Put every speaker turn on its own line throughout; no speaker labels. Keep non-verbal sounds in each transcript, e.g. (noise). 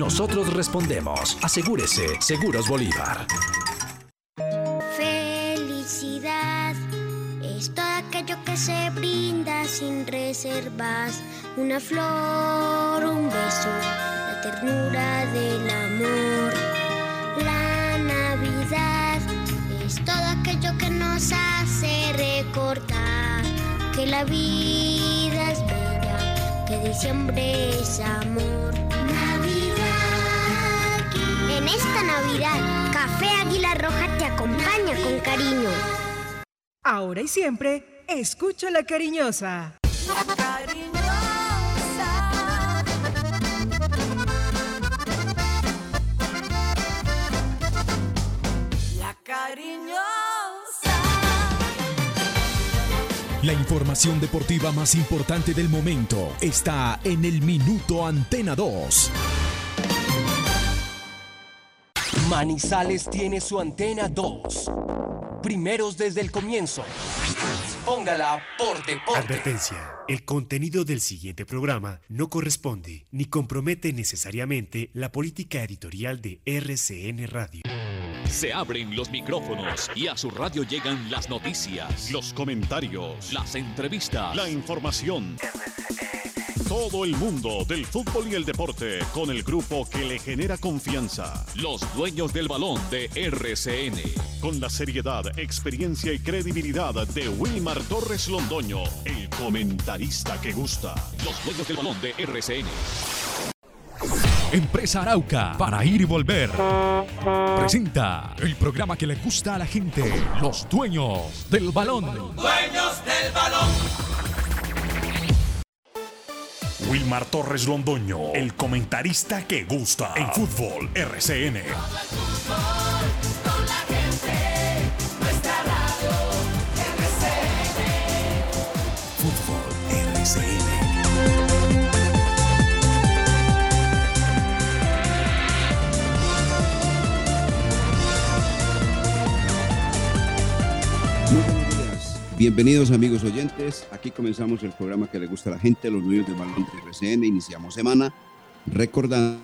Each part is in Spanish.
nosotros respondemos. Asegúrese, Seguros Bolívar.
Felicidad es todo aquello que se brinda sin reservas. Una flor, un beso, la ternura del amor. La Navidad es todo aquello que nos hace recordar que la vida es bella, que diciembre es amor. En esta Navidad, Café Águila Roja te acompaña con cariño.
Ahora y siempre, escucha la cariñosa.
La cariñosa.
La información deportiva más importante del momento está en el Minuto Antena 2.
Manizales tiene su antena 2. Primeros desde el comienzo. Póngala por deporte.
Advertencia. El contenido del siguiente programa no corresponde ni compromete necesariamente la política editorial de RCN Radio.
Se abren los micrófonos y a su radio llegan las noticias, los comentarios, las entrevistas, la información. Todo el mundo del fútbol y el deporte con el grupo que le genera confianza. Los dueños del balón de RCN. Con la seriedad, experiencia y credibilidad de Wilmar Torres Londoño, el comentarista que gusta. Los dueños del balón de RCN.
Empresa Arauca, para ir y volver. Presenta el programa que le gusta a la gente, los dueños del balón.
Dueños del balón.
Wilmar Torres Londoño, el comentarista que gusta en fútbol RCN.
Bienvenidos amigos oyentes. Aquí comenzamos el programa que le gusta a la gente, los dueños del balón de RCN. Iniciamos semana recordando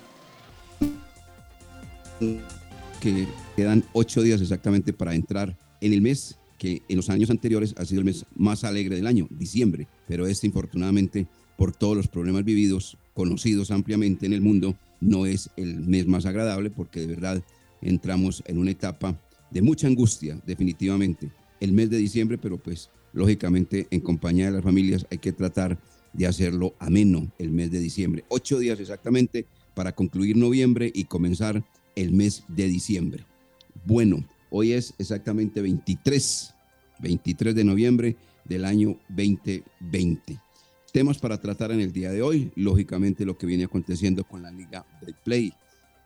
que quedan ocho días exactamente para entrar en el mes que en los años anteriores ha sido el mes más alegre del año, diciembre. Pero este, infortunadamente, por todos los problemas vividos, conocidos ampliamente en el mundo, no es el mes más agradable porque de verdad entramos en una etapa de mucha angustia, definitivamente el mes de diciembre, pero pues lógicamente en compañía de las familias hay que tratar de hacerlo ameno el mes de diciembre. Ocho días exactamente para concluir noviembre y comenzar el mes de diciembre. Bueno, hoy es exactamente 23, 23 de noviembre del año 2020. Temas para tratar en el día de hoy, lógicamente lo que viene aconteciendo con la Liga de Play,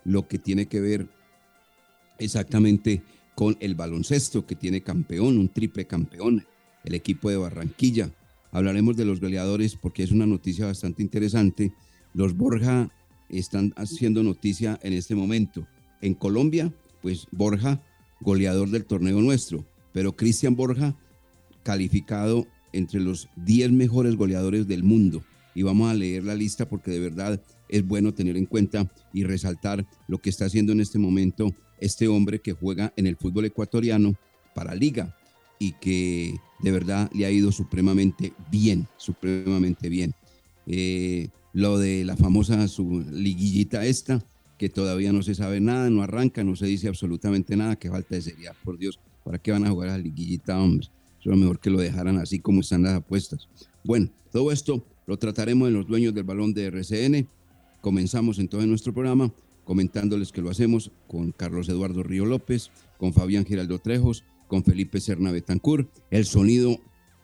lo que tiene que ver exactamente con el baloncesto que tiene campeón, un triple campeón, el equipo de Barranquilla. Hablaremos de los goleadores porque es una noticia bastante interesante. Los Borja están haciendo noticia en este momento. En Colombia, pues Borja, goleador del torneo nuestro, pero Cristian Borja, calificado entre los 10 mejores goleadores del mundo. Y vamos a leer la lista porque de verdad es bueno tener en cuenta y resaltar lo que está haciendo en este momento este hombre que juega en el fútbol ecuatoriano para Liga y que de verdad le ha ido supremamente bien, supremamente bien. Eh, lo de la famosa su liguillita esta, que todavía no se sabe nada, no arranca, no se dice absolutamente nada, que falta de seriedad, por Dios, ¿para qué van a jugar a la liguillita, hombre? Es lo mejor que lo dejaran así como están las apuestas. Bueno, todo esto lo trataremos en los dueños del balón de RCN. Comenzamos entonces nuestro programa comentándoles que lo hacemos con Carlos Eduardo Río López, con Fabián Giraldo Trejos, con Felipe Serna Betancur, el sonido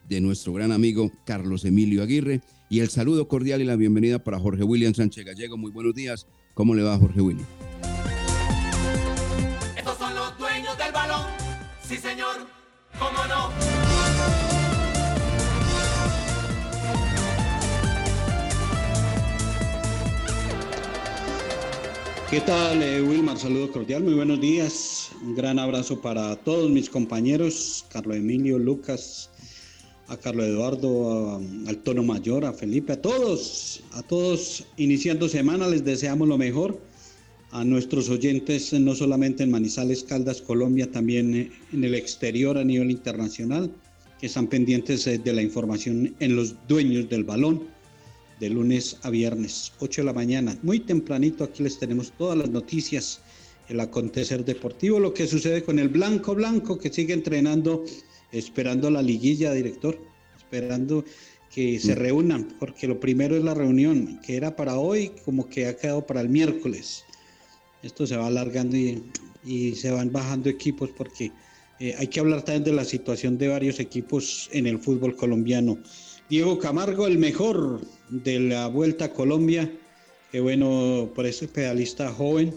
de nuestro gran amigo Carlos Emilio Aguirre y el saludo cordial y la bienvenida para Jorge William Sánchez Gallego. Muy buenos días. ¿Cómo le va, Jorge William?
Estos son los dueños del balón. Sí, señor. ¿Cómo no?
¿Qué tal, eh, Wilmar? Saludo cordial, muy buenos días. Un gran abrazo para todos mis compañeros, Carlos Emilio, Lucas, a Carlos Eduardo, al Tono Mayor, a Felipe, a todos, a todos iniciando semana, les deseamos lo mejor. a nuestros oyentes, no solamente en Manizales, Caldas, Colombia, también eh, en el exterior a nivel internacional, que están pendientes eh, de la información en los dueños del balón, de lunes a viernes, 8 de la mañana. Muy tempranito aquí les tenemos todas las noticias, el acontecer deportivo, lo que sucede con el Blanco Blanco, que sigue entrenando, esperando la liguilla, director, esperando que se mm. reúnan, porque lo primero es la reunión, que era para hoy, como que ha quedado para el miércoles esto se va alargando y, se van bajando equipos porque eh, hay que hablar también de la situación de varios equipos en el fútbol colombiano. Diego Camargo, el mejor de la Vuelta a Colombia, que bueno, por ese pedalista joven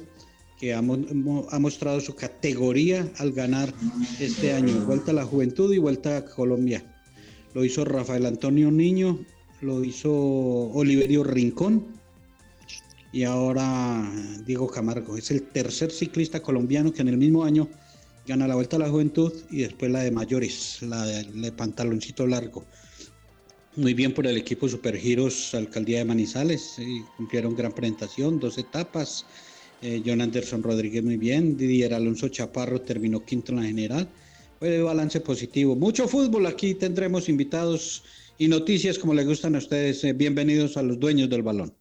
que ha, ha, mostrado su categoría al ganar este año. Vuelta a la Juventud y Vuelta a Colombia. Lo hizo Rafael Antonio Niño, lo hizo Oliverio Rincón y ahora Diego Camargo. Es el tercer ciclista colombiano que en el mismo año gana la Vuelta a la Juventud y después la de mayores, la de, pantaloncito largo. Muy bien por el equipo Supergiros Alcaldía de Manizales, cumplieron gran presentación, dos etapas. Eh, John Anderson Rodríguez muy bien, Didier Alonso Chaparro terminó quinto en la general. Fue balance positivo. Mucho fútbol, aquí tendremos invitados y noticias como les gustan a ustedes. Eh, bienvenidos a los dueños del balón.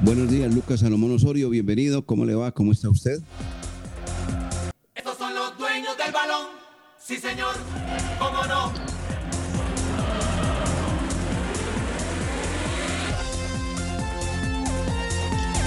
Buenos días, Lucas Salomón Osorio, bienvenido. ¿Cómo le va? ¿Cómo está usted?
Sí, señor. ¿Cómo no?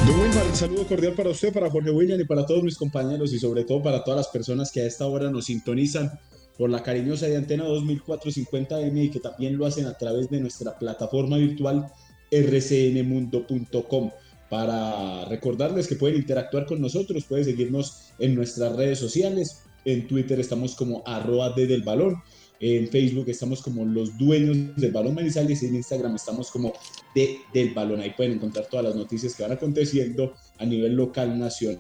Un saludo cordial para usted, para Jorge William y para todos mis compañeros y sobre todo para todas las personas que a esta hora nos sintonizan por la cariñosa de Antena 2450M y que también lo hacen a través de nuestra plataforma virtual rcnmundo.com para recordarles que pueden interactuar con nosotros, pueden seguirnos en nuestras redes sociales. En Twitter estamos como arroba de del balón. En Facebook estamos como los dueños del balón Manizales y en Instagram estamos como de del balón. Ahí pueden encontrar todas las noticias que van aconteciendo a nivel local, nacional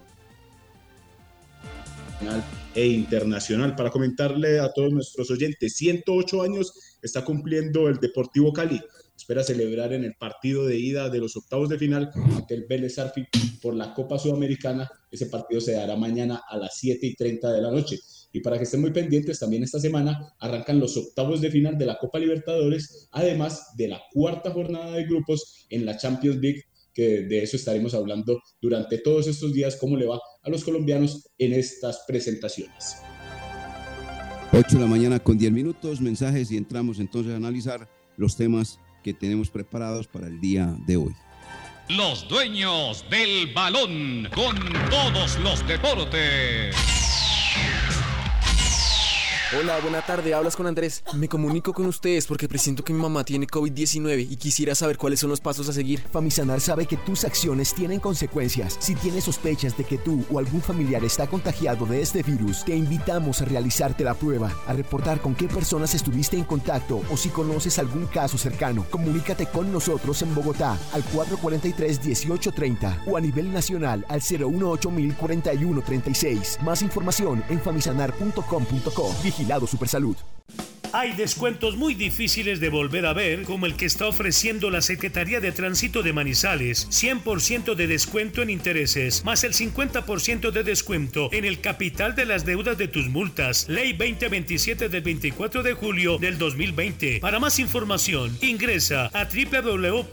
e internacional. Para comentarle a todos nuestros oyentes, 108 años está cumpliendo el Deportivo Cali espera celebrar en el partido de ida de los octavos de final ante el Vélez Arfi por la Copa Sudamericana. Ese partido se dará mañana a las 7 y 30 de la noche. Y para que estén muy pendientes, también esta semana arrancan los octavos de final de la Copa Libertadores, además de la cuarta jornada de grupos en la Champions League, que de eso estaremos hablando durante todos estos días, cómo le va a los colombianos en estas presentaciones.
8 de la mañana con 10 minutos, mensajes y entramos entonces a analizar los temas que tenemos preparados para el día de hoy.
Los dueños del balón con todos los deportes.
Hola, buena tarde, hablas con Andrés. Me comunico con ustedes porque presiento que mi mamá tiene COVID-19 y quisiera saber cuáles son los pasos a seguir.
Famisanar sabe que tus acciones tienen consecuencias. Si tienes sospechas de que tú o algún familiar está contagiado de este virus, te invitamos a realizarte la prueba, a reportar con qué personas estuviste en contacto o si conoces algún caso cercano. Comunícate con nosotros en Bogotá al 443-1830 o a nivel nacional al 018 36 Más información en famisanar.com.co. Vigilado Supersalud.
Hay descuentos muy difíciles de volver a ver, como el que está ofreciendo la Secretaría de Tránsito de Manizales. 100% de descuento en intereses, más el 50% de descuento en el capital de las deudas de tus multas. Ley 2027 del 24 de julio del 2020. Para más información, ingresa a www.stm.com.co.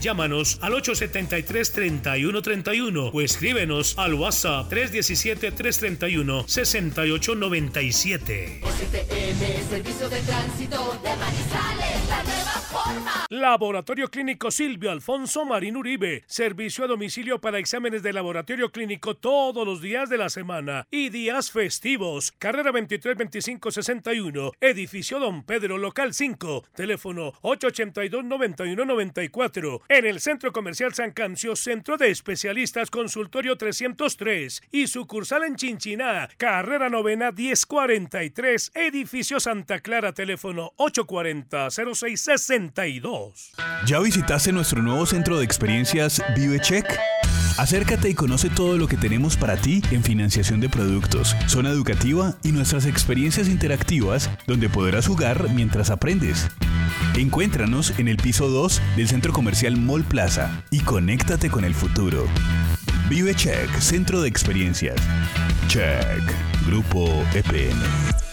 Llámanos al 873-3131 o escríbenos al WhatsApp 317-331-6897.
STM, Servicio de Tránsito de Manizales, la nueva forma.
Laboratorio Clínico Silvio Alfonso Marín Uribe. Servicio a domicilio para exámenes de laboratorio clínico todos los días de la semana y días festivos. Carrera 23 25 61. Edificio Don Pedro, local 5. Teléfono 882 91 94. En el Centro Comercial San Cancio, Centro de Especialistas Consultorio 303 y sucursal en Chinchiná. Carrera novena 1043 edificio Santa Clara, teléfono 840-0662.
¿Ya visitaste nuestro nuevo centro de experiencias ViveCheck? Acércate y conoce todo lo que tenemos para ti en financiación de productos, zona educativa y nuestras experiencias interactivas donde podrás jugar mientras aprendes. Encuéntranos en el piso 2 del centro comercial Mall Plaza y conéctate con el futuro. Vive Check, Centro de Experiencias. Check, Grupo EPN.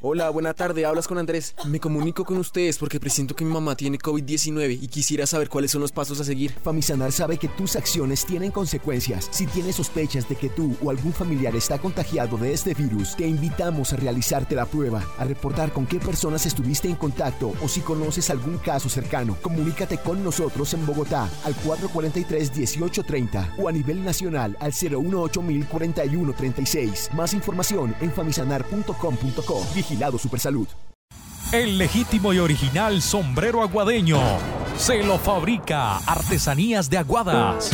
Hola, buena tarde, hablas con Andrés. Me comunico con ustedes porque presiento que mi mamá tiene COVID-19 y quisiera saber cuáles son los pasos a seguir.
Famisanar sabe que tus acciones tienen consecuencias. Si tienes sospechas de que tú o algún familiar está contagiado de este virus, te invitamos a realizarte la prueba, a reportar con qué personas estuviste en contacto o si conoces algún caso cercano. Comunícate con nosotros en Bogotá al 443-1830 o a nivel nacional al 018 4136 Más información en famisanar.com.co.
El legítimo y original sombrero aguadeño se lo fabrica Artesanías de Aguadas.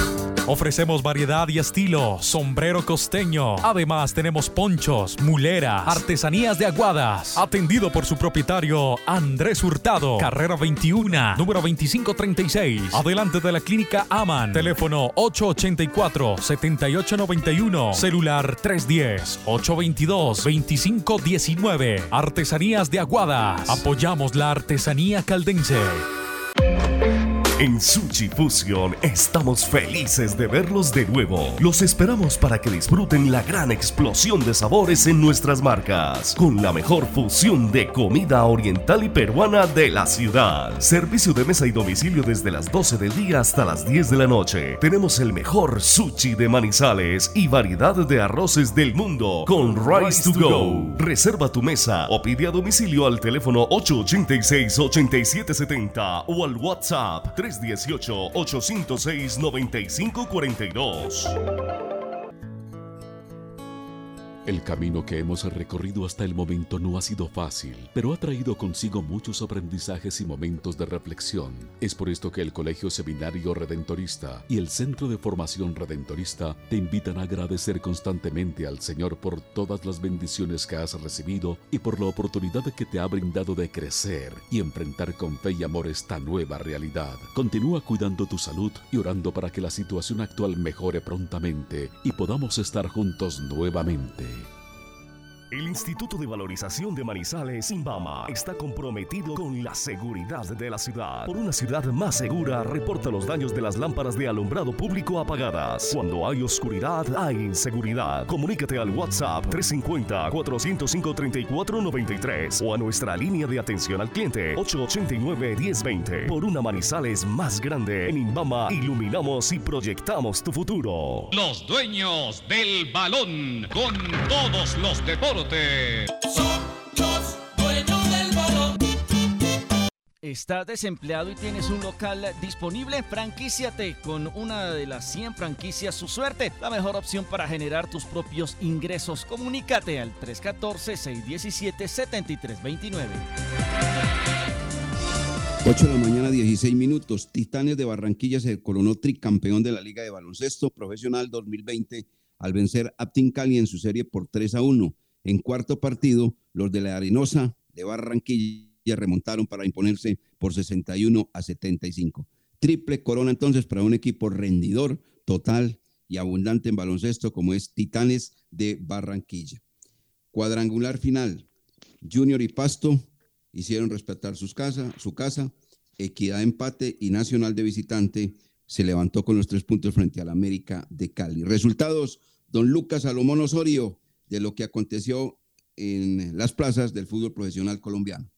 Ofrecemos variedad y estilo, sombrero costeño. Además tenemos ponchos, muleras, artesanías de aguadas. Atendido por su propietario Andrés Hurtado, carrera 21, número 2536. Adelante de la clínica Aman. Teléfono 884-7891. Celular 310-822-2519. Artesanías de Aguadas. Apoyamos la artesanía caldense.
En Sushi Fusion estamos felices de verlos de nuevo. Los esperamos para que disfruten la gran explosión de sabores en nuestras marcas, con la mejor fusión de comida oriental y peruana de la ciudad. Servicio de mesa y domicilio desde las 12 del día hasta las 10 de la noche. Tenemos el mejor sushi de manizales y variedad de arroces del mundo con Rice to Go. Reserva tu mesa o pide a domicilio al teléfono 886-8770 o al WhatsApp 318-806-9542.
El camino que hemos recorrido hasta el momento no ha sido fácil, pero ha traído consigo muchos aprendizajes y momentos de reflexión. Es por esto que el Colegio Seminario Redentorista y el Centro de Formación Redentorista te invitan a agradecer constantemente al Señor por todas las bendiciones que has recibido y por la oportunidad que te ha brindado de crecer y enfrentar con fe y amor esta nueva realidad. Continúa cuidando tu salud y orando para que la situación actual mejore prontamente y podamos estar juntos nuevamente.
El Instituto de Valorización de Manizales, Imbama, está comprometido con la seguridad de la ciudad. Por una ciudad más segura, reporta los daños de las lámparas de alumbrado público apagadas. Cuando hay oscuridad, hay inseguridad. Comunícate al WhatsApp 350-405-3493 o a nuestra línea de atención al cliente 889-1020. Por una Manizales más grande, en Imbama iluminamos y proyectamos tu futuro.
Los dueños del balón con todos los deportes.
Son los dueños del balón.
¿Estás desempleado y tienes un local disponible? Franquíciate con una de las 100 franquicias Su Suerte, la mejor opción para generar tus propios ingresos. Comunícate al 314-617-7329.
8 de la mañana, 16 minutos. Titanes de Barranquilla se coronó tricampeón de la Liga de Baloncesto Profesional 2020 al vencer a Team Cali en su serie por 3 a 1. En cuarto partido, los de la Arenosa de Barranquilla remontaron para imponerse por 61 a 75. Triple corona entonces para un equipo rendidor, total y abundante en baloncesto como es Titanes de Barranquilla. Cuadrangular final. Junior y Pasto hicieron respetar sus casa, su casa. Equidad empate y Nacional de visitante se levantó con los tres puntos frente al América de Cali. Resultados, don Lucas Salomón Osorio, de lo que aconteció en las plazas del fútbol profesional colombiano.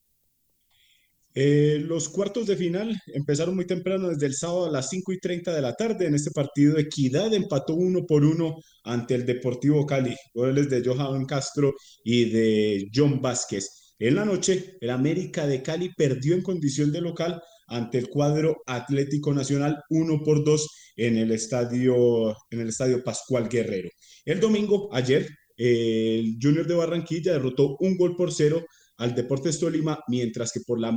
Eh, los cuartos de final empezaron muy temprano, desde el sábado a las 5 y 30 de la tarde. En este partido, Equidad empató uno por uno ante el Deportivo Cali. Goles de Johan Castro y de John Vázquez. En la noche, el América de Cali perdió en condición de local ante el cuadro Atlético Nacional 1 por 2 en el estadio, en el estadio Pascual Guerrero. El domingo, ayer, el Junior de Barranquilla derrotó un gol por cero al Deportes Tolima, mientras que por la,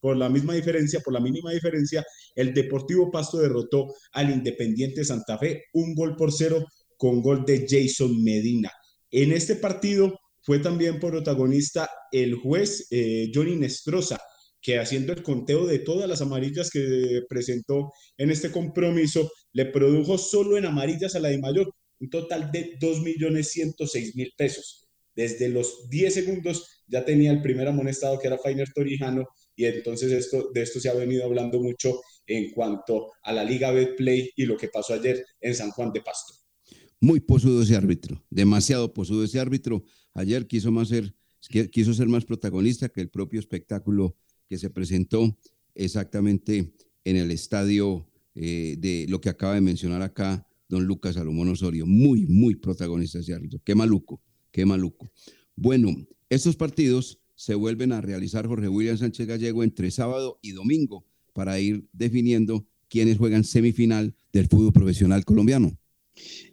por la misma diferencia, por la mínima diferencia, el Deportivo Pasto derrotó al Independiente Santa Fe un gol por cero con gol de Jason Medina. En este partido fue también protagonista el juez eh, Johnny Nestroza, que haciendo el conteo de todas las amarillas que presentó en este compromiso, le produjo solo en amarillas a la de mayor un total de 2.106.000 pesos. Desde los 10 segundos ya tenía el primer amonestado que era Fainer Torijano y entonces esto, de esto se ha venido hablando mucho en cuanto a la Liga Betplay y lo que pasó ayer en San Juan de Pasto.
Muy posudo ese árbitro, demasiado posudo ese árbitro. Ayer quiso, más ser, quiso ser más protagonista que el propio espectáculo que se presentó exactamente en el estadio eh, de lo que acaba de mencionar acá don Lucas Salomón Osorio. Muy, muy protagonista ese árbitro. Qué maluco, qué maluco. Bueno, estos partidos se vuelven a realizar Jorge William Sánchez Gallego entre sábado y domingo para ir definiendo quiénes juegan semifinal del fútbol profesional colombiano.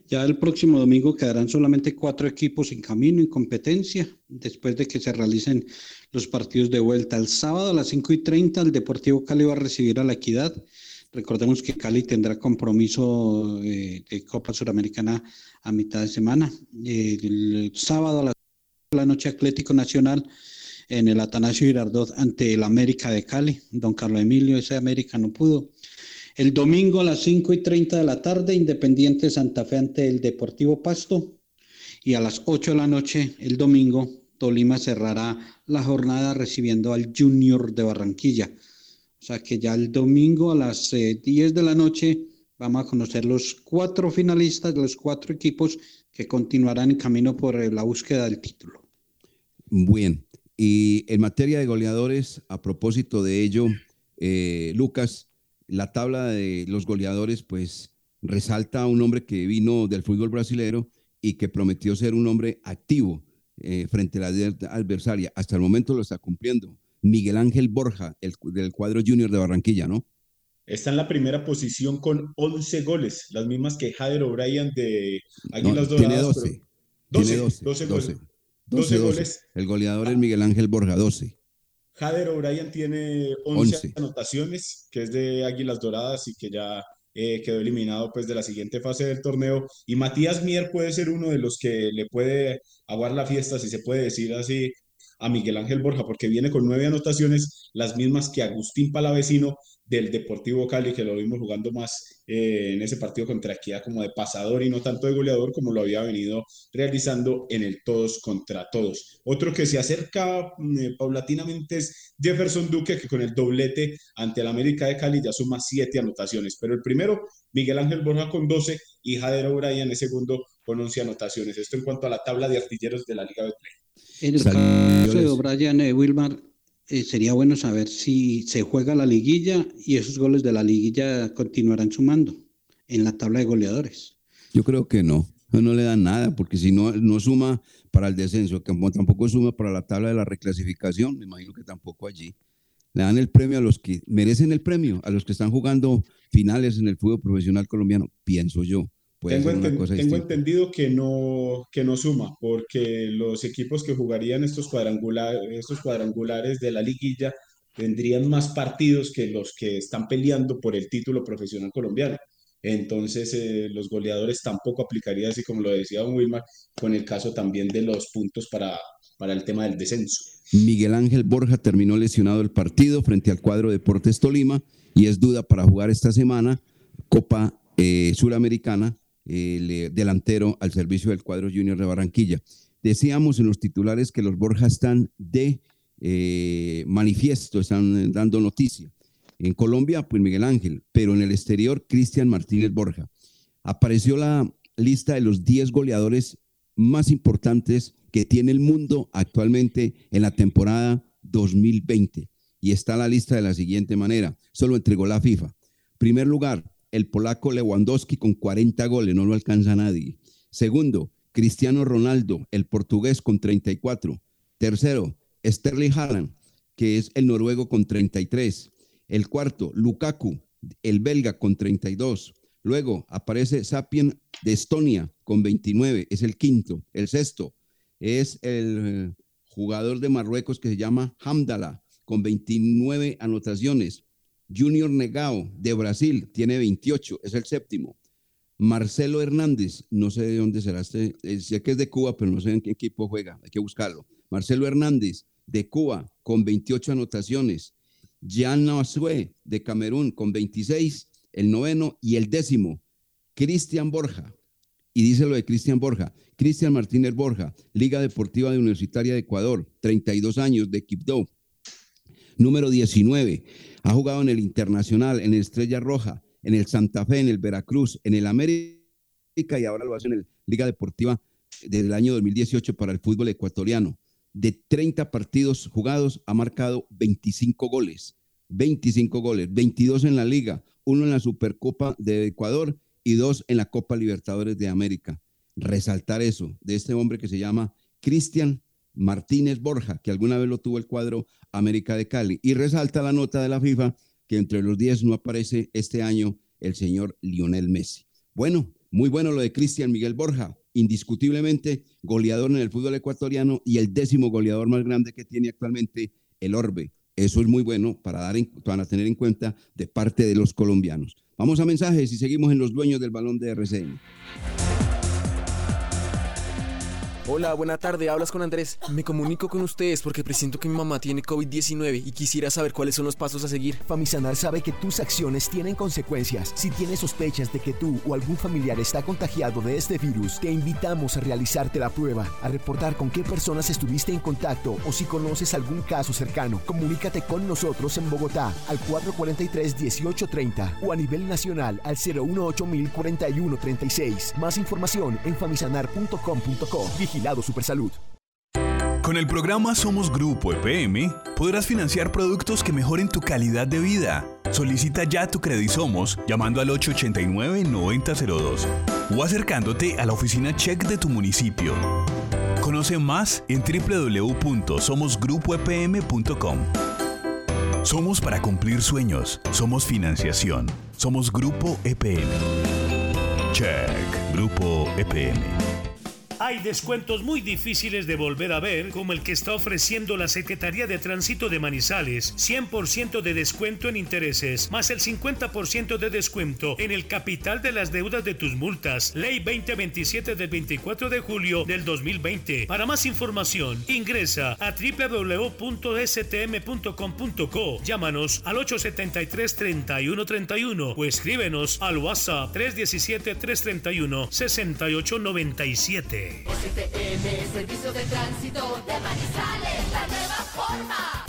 Ya el próximo domingo quedarán solamente cuatro equipos en camino, en competencia, después de que se realicen los partidos de vuelta. El sábado a las 5 y 30 el Deportivo Cali va a recibir a la Equidad. Recordemos que Cali tendrá compromiso eh, de Copa Suramericana a mitad de semana. El sábado a las la noche Atlético Nacional en el Atanasio Girardot ante el América de Cali. Don Carlos Emilio, ese América no pudo. El domingo a las 5 y 30 de la tarde, Independiente Santa Fe ante el Deportivo Pasto. Y a las 8 de la noche, el domingo, Tolima cerrará la jornada recibiendo al Junior de Barranquilla. Sea que ya el domingo a las 10 eh, de la noche vamos a conocer los cuatro finalistas, los cuatro equipos que continuarán en camino por eh, la búsqueda del título.
Bien, y en materia de goleadores, a propósito de ello, eh, Lucas, la tabla de los goleadores, pues resalta a un hombre que vino del fútbol brasilero y que prometió ser un hombre activo eh, frente a la adversaria. Hasta el momento lo está cumpliendo. Miguel Ángel Borja, el, del cuadro junior de Barranquilla, ¿no?
Está en la primera posición con 11 goles, las mismas que Jader O'Brien de Águilas
Doradas. Tiene 12. 12, 12, 12, 12 goles. El goleador es Miguel Ángel Borja, 12.
Jader O'Brien tiene 11, anotaciones, que es de Águilas Doradas y que ya eh, quedó eliminado pues de la siguiente fase del torneo. Y Matías Mier puede ser uno de los que le puede aguar la fiesta, si se puede decir así, a Miguel Ángel Borja, porque viene con nueve anotaciones, las mismas que Agustín Palavecino del Deportivo Cali, que lo vimos jugando más eh, en ese partido contra Equidad como de pasador y no tanto de goleador como lo había venido realizando en el todos contra todos. Otro que se acerca mm, eh, paulatinamente es Jefferson Duque, que con el doblete ante el América de Cali ya suma siete anotaciones, pero el primero, Miguel Ángel Borja con 12 y Jader O'Brien el segundo con 11 anotaciones. Esto en cuanto a la tabla de artilleros de la Liga de
En el caso de O'Brien, eh, Wilmar, eh, sería bueno saber si se juega la liguilla y esos goles de la liguilla continuarán sumando en la tabla de goleadores.
Yo creo que no, no le dan nada, porque si no, no suma para el descenso, como tampoco suma para la tabla de la reclasificación, me imagino que tampoco allí. Le dan el premio a los que merecen el premio, a los que están jugando finales en el fútbol profesional colombiano, pienso yo
tengo, entendido que no, que no suma, porque los equipos que jugarían estos, estos cuadrangulares de la liguilla tendrían más partidos que los que están peleando por el título profesional colombiano. Entonces, eh, los goleadores tampoco aplicaría, así como lo decía Don Wilmar, con el caso también de los puntos para, para el tema del descenso.
Miguel Ángel Borja terminó lesionado el partido frente al cuadro Deportes Tolima y es duda para jugar esta semana Copa eh, Suramericana el eh, delantero al servicio del cuadro junior de Barranquilla. Decíamos en los titulares que los Borja están de eh, manifiesto, están dando noticia. En Colombia, pues Miguel Ángel, pero en el exterior, Cristian Martínez Borja. Apareció la lista de los 10 goleadores más importantes que tiene el mundo actualmente en la temporada 2020. Y está la lista de la siguiente manera. Solo entregó la FIFA. Primer lugar, el polaco Lewandowski con 40 goles, no lo alcanza nadie. Segundo, Cristiano Ronaldo, el portugués con 34. Tercero, Sterling Haaland, que es el noruego con 33. El cuarto, Lukaku, el belga con 32. Luego aparece Sapien de Estonia con 29, es el quinto. El sexto es el jugador de Marruecos que se llama Hamdala con 29 anotaciones. Junior Negao de Brasil tiene 28, es el séptimo. Marcelo Hernández, no sé de dónde será este, eh, sé que es de Cuba, pero no sé en qué equipo juega, hay que buscarlo. Marcelo Hernández de Cuba con 28 anotaciones. Jean Navasue de Camerún con 26, el noveno y el décimo, Cristian Borja. Y dice lo de Cristian Borja, Cristian Martínez Borja, Liga Deportiva de Universitaria de Ecuador, 32 años de Quibdó. Número 19, ha jugado en el Internacional, en el Estrella Roja, en el Santa Fe, en el Veracruz, en el América y ahora lo hace en el Liga Deportiva desde el año 2018 para el fútbol ecuatoriano. De 30 partidos jugados ha marcado 25 goles, 25 goles, 22 en la liga, uno en la Supercopa de Ecuador y dos en la Copa Libertadores de América. Resaltar eso de este hombre que se llama Cristian Martínez Borja, que alguna vez lo tuvo el cuadro América de Cali. Y resalta la nota de la FIFA que entre los 10 no aparece este año el señor Lionel Messi. Bueno, muy bueno lo de Cristian Miguel Borja, indiscutiblemente goleador en el fútbol ecuatoriano y el décimo goleador más grande que tiene actualmente el Orbe. Eso es muy bueno para, dar para tener en cuenta de parte de los colombianos. Vamos a mensajes y seguimos en los dueños del balón de RCN.
Hola, buena tarde, hablas con Andrés. Me comunico con ustedes porque presiento que mi mamá tiene COVID-19 y quisiera saber cuáles son los pasos a seguir.
Famisanar sabe que tus acciones tienen consecuencias. Si tienes sospechas de que tú o algún familiar está contagiado de este virus, te invitamos a realizarte la prueba, a reportar con qué personas estuviste en contacto o si conoces algún caso cercano. Comunícate con nosotros en Bogotá al 443-1830 o a nivel nacional al 018 4136 Más información en famisanar.com.co. Vigilado Supersalud.
Con el programa Somos Grupo EPM podrás financiar productos que mejoren tu calidad de vida. Solicita ya tu Somos llamando al 889-9002 o acercándote a la oficina check de tu municipio. Conoce más en www.somosgrupoepm.com. Somos para cumplir sueños. Somos financiación. Somos Grupo EPM. Check. Grupo EPM.
Hay descuentos muy difíciles de volver a ver, como el que está ofreciendo la Secretaría de Tránsito de Manizales. 100% de descuento en intereses, más el 50% de descuento en el capital de las deudas de tus multas. Ley 2027 del 24 de julio del 2020. Para más información, ingresa a www.stm.com.co. Llámanos al 873-3131 o escríbenos al WhatsApp 317-331-6897.
STM, Servicio de Tránsito de Manizales, la nueva forma.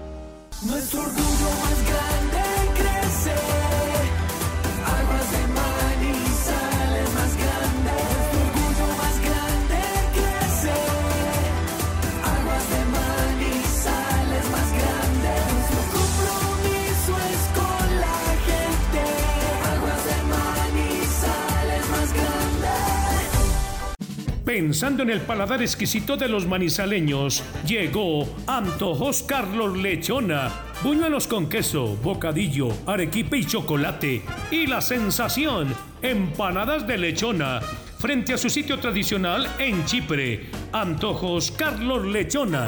Nuestro orgullo más grande crece.
Pensando en el paladar exquisito de los manizaleños, llegó Antojos Carlos Lechona. Buñuelos con queso, bocadillo, arequipe y chocolate. Y la sensación, empanadas de lechona. Frente a su sitio tradicional en Chipre, Antojos Carlos Lechona.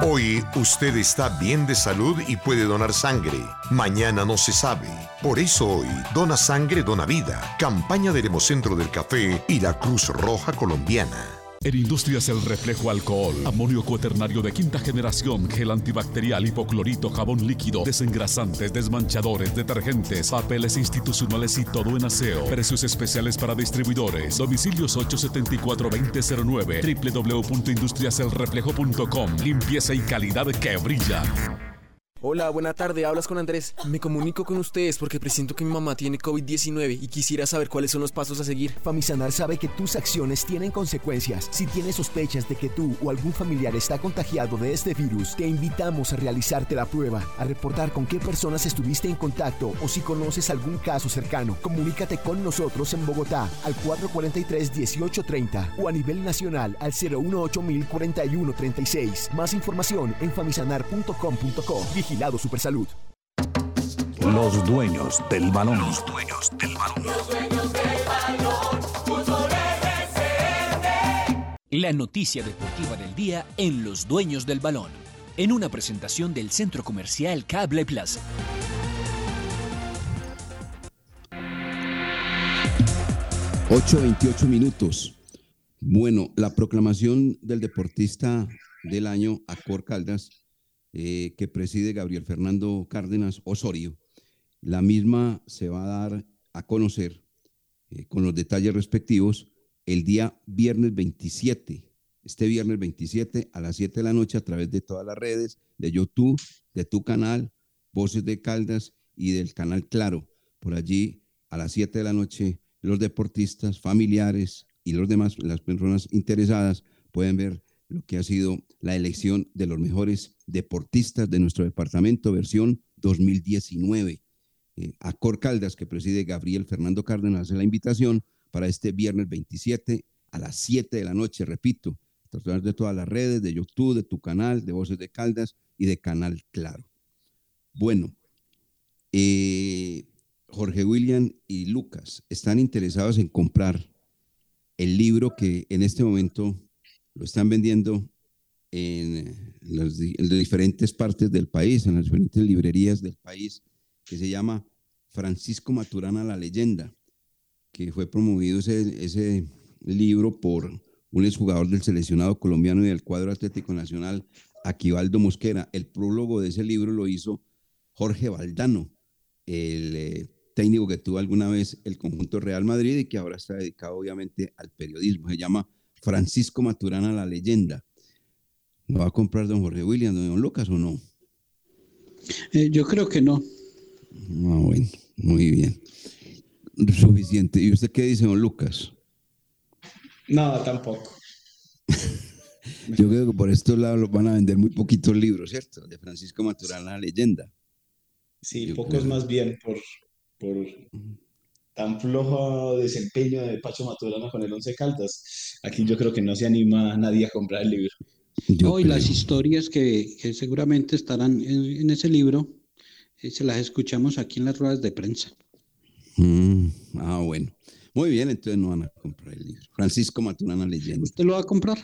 Hoy usted está bien de salud y puede donar sangre. Mañana no se sabe. Por eso hoy, Dona Sangre, Dona Vida. Campaña del Hemocentro del Café y la Cruz Roja Colombiana.
En Industrias El Reflejo Alcohol, amonio cuaternario de quinta generación, gel antibacterial, hipoclorito, jabón líquido, desengrasantes, desmanchadores, detergentes, papeles institucionales y todo en aseo. Precios especiales para distribuidores. Domicilios 874-2009, www.industriaselreflejo.com. Limpieza y calidad que brilla.
Hola, buena tarde, hablas con Andrés. Me comunico con ustedes porque presiento que mi mamá tiene COVID-19 y quisiera saber cuáles son los pasos a seguir.
Famisanar sabe que tus acciones tienen consecuencias. Si tienes sospechas de que tú o algún familiar está contagiado de este virus, te invitamos a realizarte la prueba, a reportar con qué personas estuviste en contacto o si conoces algún caso cercano. Comunícate con nosotros en Bogotá al 443-1830 o a nivel nacional al 018 4136 Más información en famisanar.com.co. Vigilado Supersalud.
Los dueños del balón.
Los dueños del balón. Los dueños del balón. Fútbol RCN.
La noticia deportiva del día en Los dueños del balón. En una presentación del Centro Comercial Cable Plaza.
Ocho veintiocho minutos. Bueno, la proclamación del deportista del año, Acor Caldas, eh, que preside Gabriel Fernando Cárdenas Osorio. La misma se va a dar a conocer eh, con los detalles respectivos el día viernes 27, este viernes 27 a las 7 de la noche a través de todas las redes, de YouTube, de tu canal, Voces de Caldas y del canal Claro. Por allí a las 7 de la noche los deportistas, familiares y los demás, las personas interesadas pueden ver lo que ha sido la elección de los mejores deportistas de nuestro departamento, versión 2019. Eh, a Cor Caldas, que preside Gabriel Fernando Cárdenas, hace la invitación para este viernes 27 a las 7 de la noche, repito, a través de todas las redes, de YouTube, de tu canal, de Voces de Caldas y de Canal Claro. Bueno, eh, Jorge William y Lucas están interesados en comprar el libro que en este momento lo están vendiendo en las, diferentes partes del país, en las diferentes librerías del país, que se llama Francisco Maturana La Leyenda, que fue promovido ese, ese libro por un exjugador del seleccionado colombiano y del cuadro Atlético Nacional, Aquivaldo Mosquera. El prólogo de ese libro lo hizo Jorge Valdano, el eh, técnico que tuvo alguna vez el conjunto Real Madrid y que ahora está dedicado obviamente al periodismo. Se llama Francisco Maturana La Leyenda. ¿Lo va a comprar don Jorge William, don Lucas o no?
Eh, yo creo que no.
Ah, bueno, muy bien. Suficiente. ¿Y usted qué dice, don Lucas?
No, tampoco. (laughs)
Yo creo que por estos lados van a vender muy poquitos libros, ¿cierto? De Francisco Maturana, la leyenda.
Sí, pocos más bien por, por tan flojo desempeño de Pacho Maturana con el Once Caldas. Aquí yo creo que no se anima nadie a comprar el libro.
Hoy las historias que, seguramente estarán en, ese libro, eh, se las escuchamos aquí en las ruedas de prensa.
Mm, ah, bueno. Muy bien, entonces no van a comprar el libro. Francisco Maturana Leyenda.
¿Usted lo va a comprar?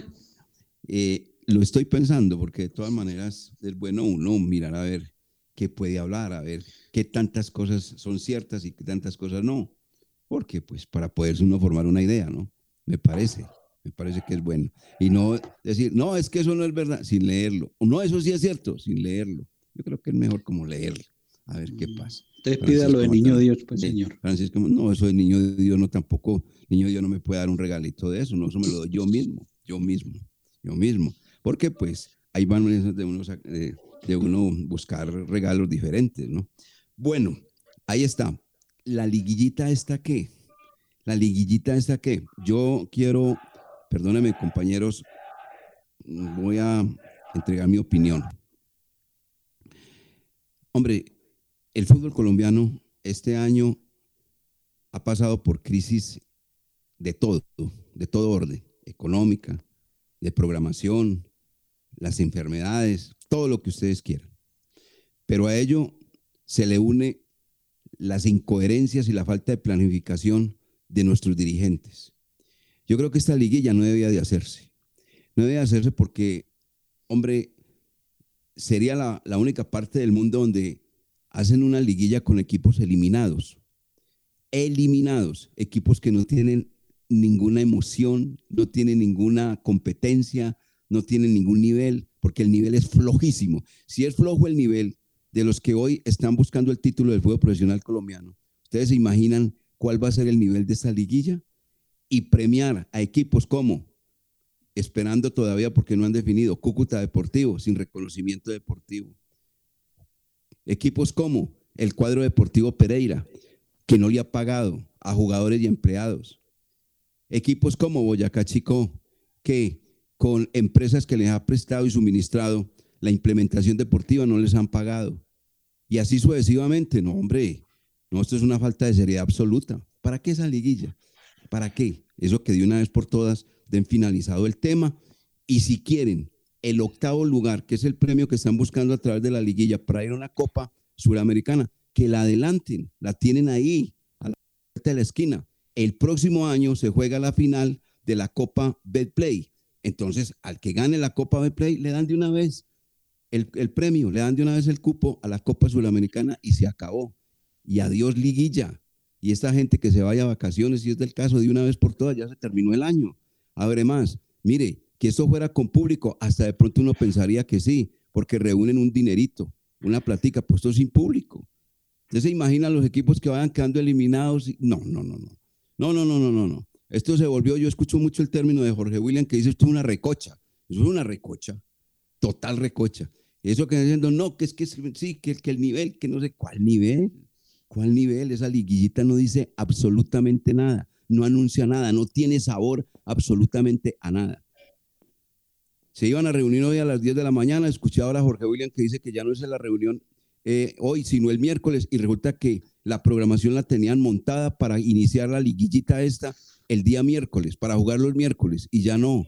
Eh, lo estoy pensando porque de todas maneras es bueno uno mirar a ver qué puede hablar, a ver qué tantas cosas son ciertas y qué tantas cosas no porque pues para poderse uno formar una idea, ¿no? Me parece, me parece que es bueno. Y no decir, no, es que eso no es verdad, sin leerlo. No, eso sí es cierto, sin leerlo. Yo creo que es mejor como leerlo, a ver qué pasa.
Usted pídalo de niño Dios, pues, señor.
Francisco, no, eso de niño de Dios no tampoco, niño Dios no me puede dar un regalito de eso, no, eso me lo doy yo mismo, yo mismo, yo mismo. Porque pues hay maneras de uno, de, de uno buscar regalos diferentes, ¿no? Bueno, ahí está la liguillita está qué? La liguillita está qué? Yo quiero, perdónenme compañeros, voy a entregar mi opinión. Hombre, el fútbol colombiano este año ha pasado por crisis de todo, de todo orden, económica, de programación, las enfermedades, todo lo que ustedes quieran. Pero a ello se le une las incoherencias y la falta de planificación de nuestros dirigentes. Yo creo que esta liguilla no debía de hacerse. No debía de hacerse porque, hombre, sería la, la única parte del mundo donde hacen una liguilla con equipos eliminados. Eliminados, equipos que no tienen ninguna emoción, no tiene ninguna competencia, no tiene ningún nivel, porque el nivel es flojísimo. Si es flojo el nivel de los que hoy están buscando el título del fútbol profesional colombiano, ¿ustedes se imaginan cuál va a ser el nivel de esta liguilla? Y premiar a equipos como, esperando todavía porque no han definido, Cúcuta Deportivo, sin reconocimiento deportivo. Equipos como el cuadro deportivo Pereira, que no le ha pagado a jugadores y empleados. Equipos como Boyacá Chico, que con empresas que les ha prestado y suministrado la implementación deportiva no les han pagado. Y así sucesivamente. No, hombre, no, esto es una falta de seriedad absoluta. ¿Para qué esa liguilla? ¿Para qué? Eso que de una vez por todas den finalizado el tema. Y si quieren el octavo lugar, que es el premio que están buscando a través de la liguilla para ir a una Copa Suramericana, que la adelanten, la tienen ahí, a la puerta de la esquina. El próximo año se juega la final de la Copa Betplay. Entonces, al que gane la Copa Betplay, le dan de una vez el, premio, le dan de una vez el cupo a la Copa Suramericana y se acabó. Y adiós liguilla. Y esta gente que se vaya a vacaciones, si es del caso, de una vez por todas, ya se terminó el año. Abre más, mire, que eso fuera con público, hasta de pronto uno pensaría que sí, porque reúnen un dinerito, una platica, pues sin público. ¿Usted se imagina los equipos que vayan quedando eliminados? No, no, no, no. No, no, no, no, no, no. Esto se volvió, yo escucho mucho el término de Jorge William que dice esto es una recocha. Eso es una recocha, total recocha. Eso que están diciendo, no, que es que sí, que, que el nivel, que no sé cuál nivel, cuál nivel, esa liguillita no dice absolutamente nada, no anuncia nada, no tiene sabor absolutamente a nada. Se iban a reunir hoy a las 10 de la mañana, escuché ahora a Jorge William que dice que ya no es la reunión eh, hoy, sino el miércoles, y resulta que la programación la tenían montada para iniciar la liguillita esta el día miércoles, para jugar los miércoles, y ya no.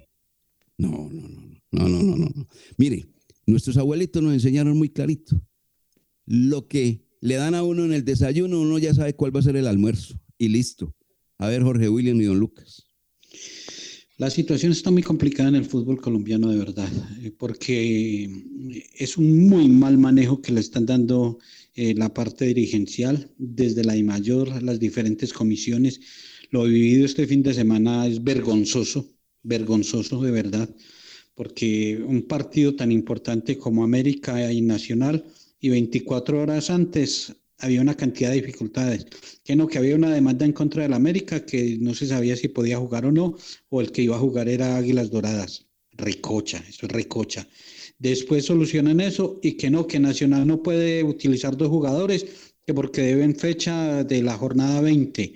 No, no, no, no, no, no, no. Mire, nuestros abuelitos nos enseñaron muy clarito. Lo que le dan a uno en el desayuno, uno ya sabe cuál va a ser el almuerzo, y listo. A ver, Jorge William y don Lucas.
La situación está muy complicada en el fútbol colombiano de verdad, eh, porque es un muy mal manejo que le están dando eh, la parte dirigencial desde la I mayor, las diferentes comisiones. Lo vivido este fin de semana es vergonzoso, vergonzoso de verdad, porque un partido tan importante como América y Nacional y 24 horas antes había una cantidad de dificultades. Que no, que había una demanda en contra del América que no se sabía si podía jugar o no, o el que iba a jugar era Águilas Doradas. Recocha, eso es recocha. Después solucionan eso y que no, que Nacional no puede utilizar dos jugadores, que porque deben fecha de la jornada 20.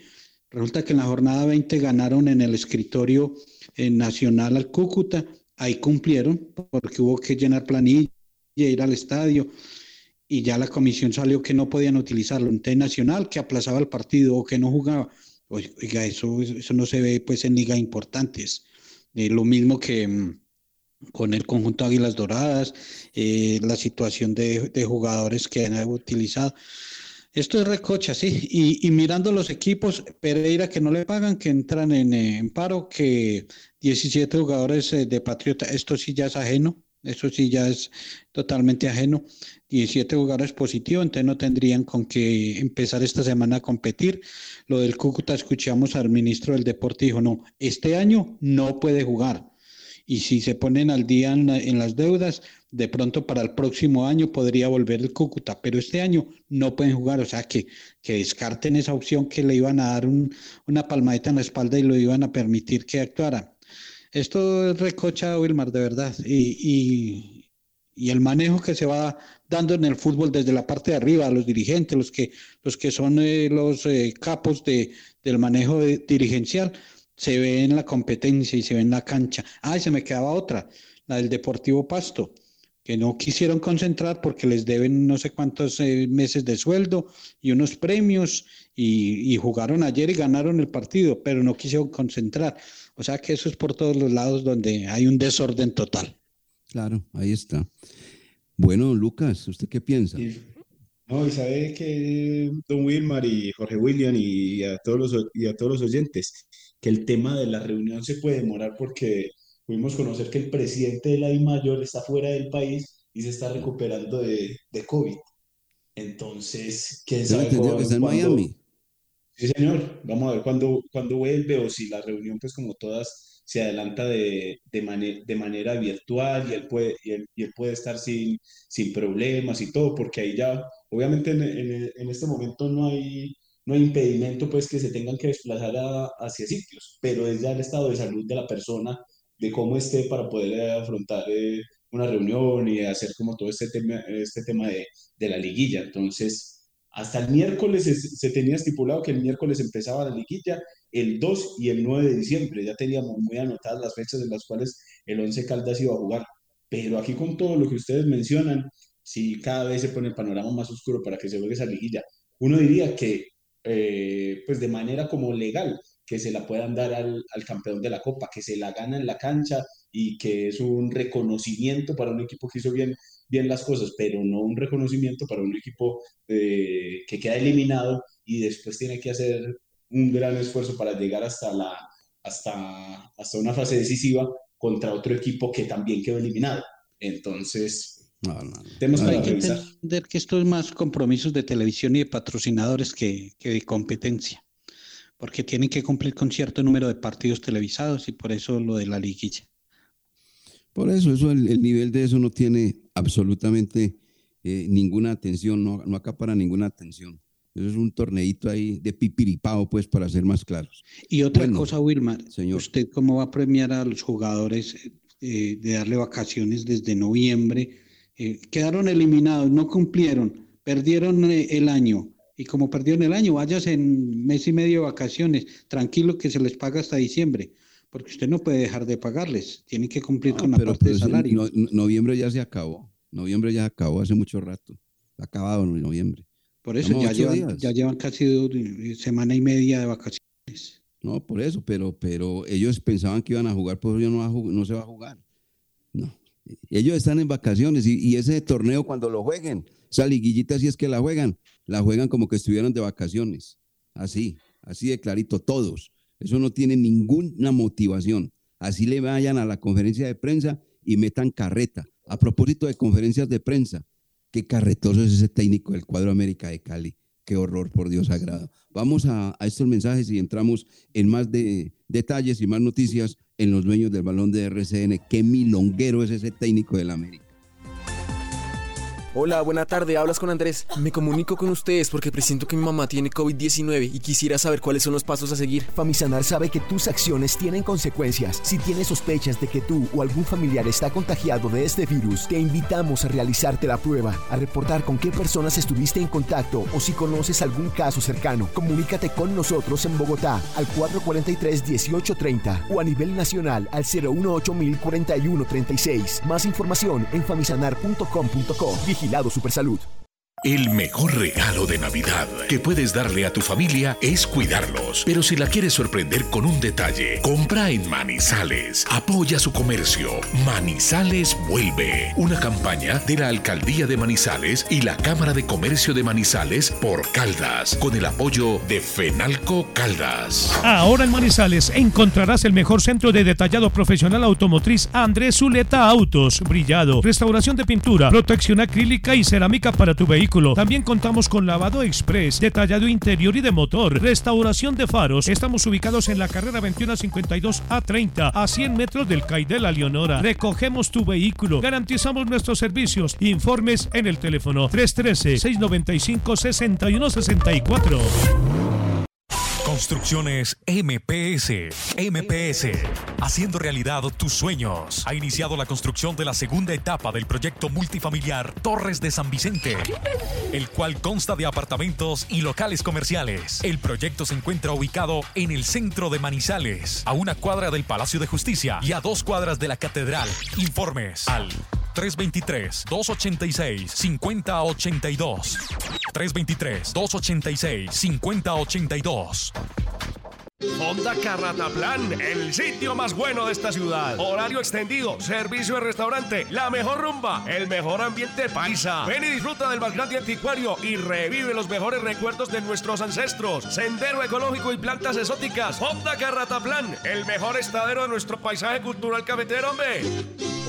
Resulta que en la jornada 20 ganaron en el escritorio nacional al Cúcuta, ahí cumplieron, porque hubo que llenar planilla, ir al estadio, y ya la comisión salió que no podían utilizarlo. Entonces Nacional que aplazaba el partido o que no jugaba. Oiga, eso, eso no se ve pues en ligas importantes. Eh, lo mismo que mm, con el conjunto Águilas Doradas, eh, la situación de, de, jugadores que han utilizado. Esto es recocha, sí. Y, mirando los equipos, Pereira que no le pagan, que entran en, en paro, que 17 jugadores eh, de Patriota, esto sí ya es ajeno. Eso sí ya es totalmente ajeno. 17 jugadores positivos, entonces no tendrían con qué empezar esta semana a competir. Lo del Cúcuta, escuchamos al ministro del Deporte, dijo, no, este año no puede jugar. Y si se ponen al día en, en las deudas, de pronto para el próximo año podría volver el Cúcuta, pero este año no pueden jugar, o sea que, que descarten esa opción que le iban a dar un, una palmadita en la espalda y lo iban a permitir que actuara. Esto es recocha, Wilmar, de verdad. Y, y, el manejo que se va dando en el fútbol desde la parte de arriba, los dirigentes, los que, los que son eh, los eh, capos de, del manejo dirigencial, se ve en la competencia y se ve en la cancha. Ah, y se me quedaba otra, la del Deportivo Pasto, que no quisieron concentrar porque les deben no sé cuántos eh, meses de sueldo y unos premios y jugaron ayer y ganaron el partido, pero no quisieron concentrar. O sea que eso es por todos los lados donde hay un desorden total.
Claro, ahí está. Bueno, Lucas, ¿usted qué piensa?
Sí. No, y sabe que Don Wilmar y Jorge William y a, todos los, y a todos los oyentes, que el tema de la reunión se puede demorar porque pudimos conocer que el presidente de la I Mayor está fuera del país y se está recuperando de, de COVID. Entonces, ¿quién sabe que
está en Miami.
Sí, señor. Vamos a ver cuándo, cuándo vuelve o si la reunión, pues como todas, se adelanta de, de, mane- de manera virtual y él puede, y él, y él puede estar sin, sin problemas y todo, porque ahí ya, obviamente en, en- en este momento no hay, no hay impedimento, pues que se tengan que desplazar a- hacia sitios, pero es ya el estado de salud de la persona, de cómo esté para poder afrontar eh, una reunión y hacer como todo este tema, este tema de, de la liguilla. Entonces... Hasta el miércoles se, tenía estipulado que el miércoles empezaba la liguilla, el 2 y el 9 de diciembre. Ya teníamos muy anotadas las fechas en las cuales el Once Caldas iba a jugar. Pero aquí con todo lo que ustedes mencionan, si cada vez se pone el panorama más oscuro para que se juegue esa liguilla, uno diría que, eh, pues de manera como legal, que se la puedan dar al campeón de la Copa, que se la gana en la cancha y que es un reconocimiento para un equipo que hizo bien, bien las cosas, pero no un reconocimiento para un equipo eh, que queda eliminado y después tiene que hacer un gran esfuerzo para llegar hasta, la, hasta, hasta una fase decisiva contra otro equipo que también quedó eliminado. Entonces, temas
Hay
para
que entender que esto es más compromisos de televisión y de patrocinadores que, que de competencia, porque tienen que cumplir con cierto número de partidos televisados y por eso lo de la liguilla.
Por eso, eso el, el nivel de eso no tiene absolutamente eh, ninguna atención, no, no acapara ninguna atención. Eso es un torneito ahí de pipiripao, pues, para ser más claros.
Y otra
Bueno,
cosa, Wilmar,
señor.
¿usted cómo va a premiar a los jugadores eh, de darle vacaciones desde noviembre? Eh, quedaron eliminados, no cumplieron, perdieron eh, el año. Y como perdieron el año, váyase en mes y medio de vacaciones, tranquilo que se les paga hasta diciembre, porque usted no puede dejar de pagarles, tiene que cumplir con la
Pero,
parte
pero
de
ese
salario.
no- no- noviembre ya se acabó. Noviembre ya se acabó hace mucho rato. Ha acabado en noviembre.
Por eso ya llevan,
días.
ya llevan casi dos- eh, semana y media de vacaciones.
No, por eso, pero, pero ellos pensaban que iban a jugar, por eso ya no, va a ju- no se va a jugar. No. Ellos están en vacaciones y, y ese torneo cuando lo jueguen, esa liguillita si es que la juegan, la juegan como que estuvieran de vacaciones. Así, así de clarito, todos. Eso no tiene ninguna motivación. Así le vayan a la conferencia de prensa y metan carreta. A propósito de conferencias de prensa, qué carretoso es ese técnico del cuadro América de Cali. Qué horror, por Dios sagrado. Vamos a, estos mensajes y entramos en más de, detalles y más noticias en los dueños del balón de RCN. Qué milonguero es ese técnico del América.
Hola, buena tarde, hablas con Andrés. Me comunico con ustedes porque presiento que mi mamá tiene COVID-19 y quisiera saber cuáles son los pasos a seguir.
Famisanar sabe que tus acciones tienen consecuencias. Si tienes sospechas de que tú o algún familiar está contagiado de este virus, te invitamos a realizarte la prueba, a reportar con qué personas estuviste en contacto o si conoces algún caso cercano. Comunícate con nosotros en Bogotá al 443-1830 o a nivel nacional al 018-041-36. Más información en famisanar.com.co. Vigilado Supersalud.
El mejor regalo de Navidad que puedes darle a tu familia es cuidarlos. Pero si la quieres sorprender con un detalle, compra en Manizales. Apoya su comercio. Manizales vuelve. Una campaña de la Alcaldía de Manizales y la Cámara de Comercio de Manizales por Caldas, con el apoyo de Fenalco Caldas.
Ahora en Manizales encontrarás el mejor centro de detallado profesional automotriz Andrés Zuleta Autos, brillado, restauración de pintura, protección acrílica y cerámica para tu También contamos con lavado express, detallado interior y de motor, restauración de faros. Estamos ubicados en la carrera 2152 a 30, a 100 metros del CAI de la Leonora. Recogemos tu vehículo, garantizamos nuestros servicios. Informes en el teléfono 313-695-6164.
Construcciones MPS. MPS. Haciendo realidad tus sueños. Ha iniciado la construcción de la segunda etapa del proyecto multifamiliar Torres de San Vicente, el cual consta de apartamentos y locales comerciales. El proyecto se encuentra ubicado en el centro de Manizales, a una cuadra del Palacio de Justicia y a dos cuadras de la Catedral. Informes al 323-286-5082. 323-286-5082.
Honda Carrataplan, el sitio más bueno de esta ciudad. Horario extendido, servicio de restaurante, la mejor rumba, el mejor ambiente paisa. Ven y disfruta del más grande anticuario y revive los mejores recuerdos de nuestros ancestros. Sendero ecológico y plantas exóticas. Honda Carrataplan, el mejor estadero de nuestro paisaje cultural cafetero.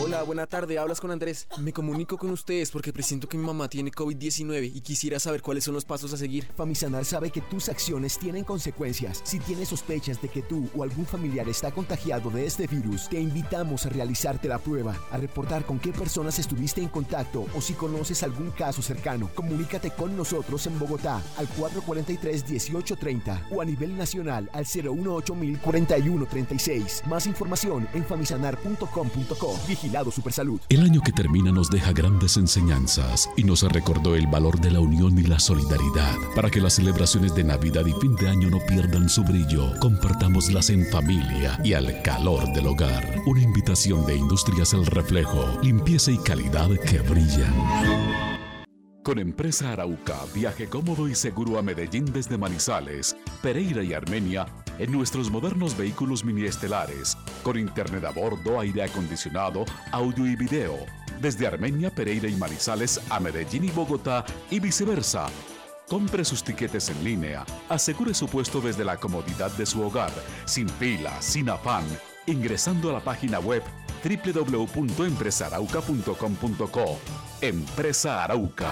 Hola, buena tarde, hablas con Andrés. Me comunico con ustedes porque presiento que mi mamá tiene COVID-19 y quisiera saber cuáles son los pasos a seguir.
Famisanar sabe que tus acciones tienen consecuencias. Si tienes sospechas de que tú o algún familiar está contagiado de este virus, te invitamos a realizarte la prueba, a reportar con qué personas estuviste en contacto o si conoces algún caso cercano. Comunícate con nosotros en Bogotá al 443-1830 o a nivel nacional al 018 4136 Más información en famisanar.com.co. Vigilado Supersalud.
El año que termina nos deja grandes enseñanzas y nos recordó el valor de la unión y la solidaridad. Para que las celebraciones de Navidad y fin de año no pierdan su brillo, compartámoslas en familia y al calor del hogar. Una invitación de Industrias El Reflejo, limpieza y calidad que brillan. Con Empresa Arauca, viaje cómodo y seguro a Medellín desde Manizales, Pereira y Armenia en nuestros modernos vehículos mini estelares, con internet a bordo, aire acondicionado, audio y video, desde Armenia, Pereira y Manizales a Medellín y Bogotá y viceversa. Compre sus tiquetes en línea, asegure su puesto desde la comodidad de su hogar, sin fila, sin afán, ingresando a la página web www.empresarauca.com.co. Empresa Arauca.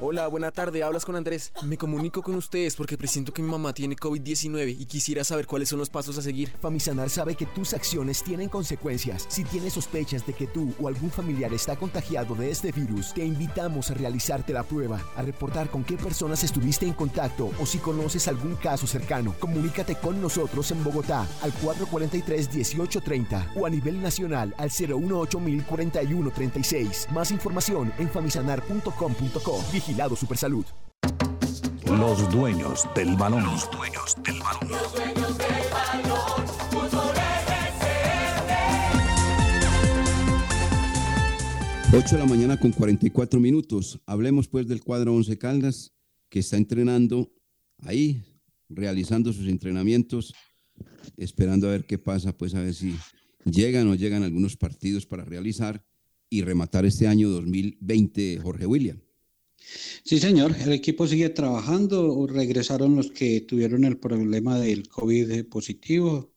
Hola, buena tarde, hablas con Andrés. Me comunico con ustedes porque presiento que mi mamá tiene COVID-19 y quisiera saber cuáles son los pasos a seguir.
Famisanar sabe que tus acciones tienen consecuencias. Si tienes sospechas de que tú o algún familiar está contagiado de este virus, te invitamos a realizarte la prueba, a reportar con qué personas estuviste en contacto o si conoces algún caso cercano. Comunícate con nosotros en Bogotá al 443-1830 o a nivel nacional al 018 4136 Más información en famisanar.com.co. Vigilado Supersalud.
Los dueños del balón.
Los dueños del balón. Los dueños del balón. Fútbol RCN.
8 de la mañana con 44 minutos. Hablemos pues del cuadro 11 Caldas que está entrenando ahí, realizando sus entrenamientos, esperando a ver qué pasa, pues a ver si llegan o llegan algunos partidos para realizar y rematar este año 2020, Jorge William.
Sí, señor, el equipo sigue trabajando, regresaron los que tuvieron el problema del COVID positivo,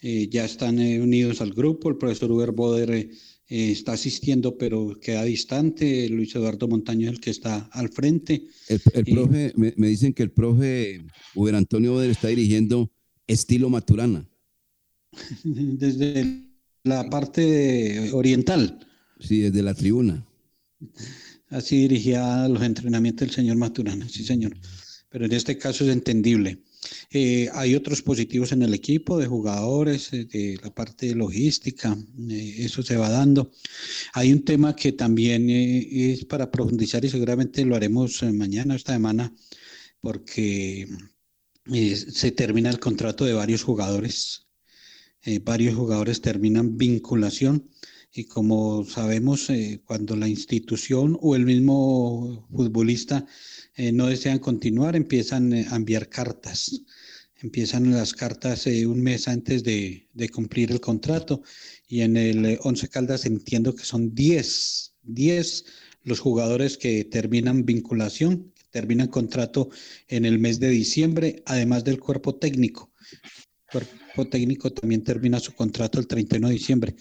eh, ya están eh, unidos al grupo, el profesor Uber Boder eh, está asistiendo pero queda distante, Luis Eduardo Montaño es el que está al frente.
El, el profe, me, me, dicen que el profe Uber Antonio Boder está dirigiendo estilo Maturana. (laughs)
Desde la parte oriental.
Sí, desde la tribuna. (laughs)
Así dirigía los entrenamientos del señor Maturana, sí señor. Pero en este caso es entendible. Eh, hay otros positivos en el equipo de jugadores, eh, de la parte de logística, eh, eso se va dando. Hay un tema que también eh, es para profundizar y seguramente lo haremos mañana, esta semana, porque se termina el contrato de varios jugadores. varios jugadores terminan vinculación y como sabemos, eh, cuando la institución o el mismo futbolista eh, no desean continuar, empiezan eh, a enviar cartas. Empiezan las cartas un mes antes de, cumplir el contrato y en el 11 Caldas entiendo que son 10, 10 los jugadores que terminan vinculación, terminan contrato en el mes de diciembre, además del cuerpo técnico. El cuerpo técnico también termina su contrato el 31 de diciembre.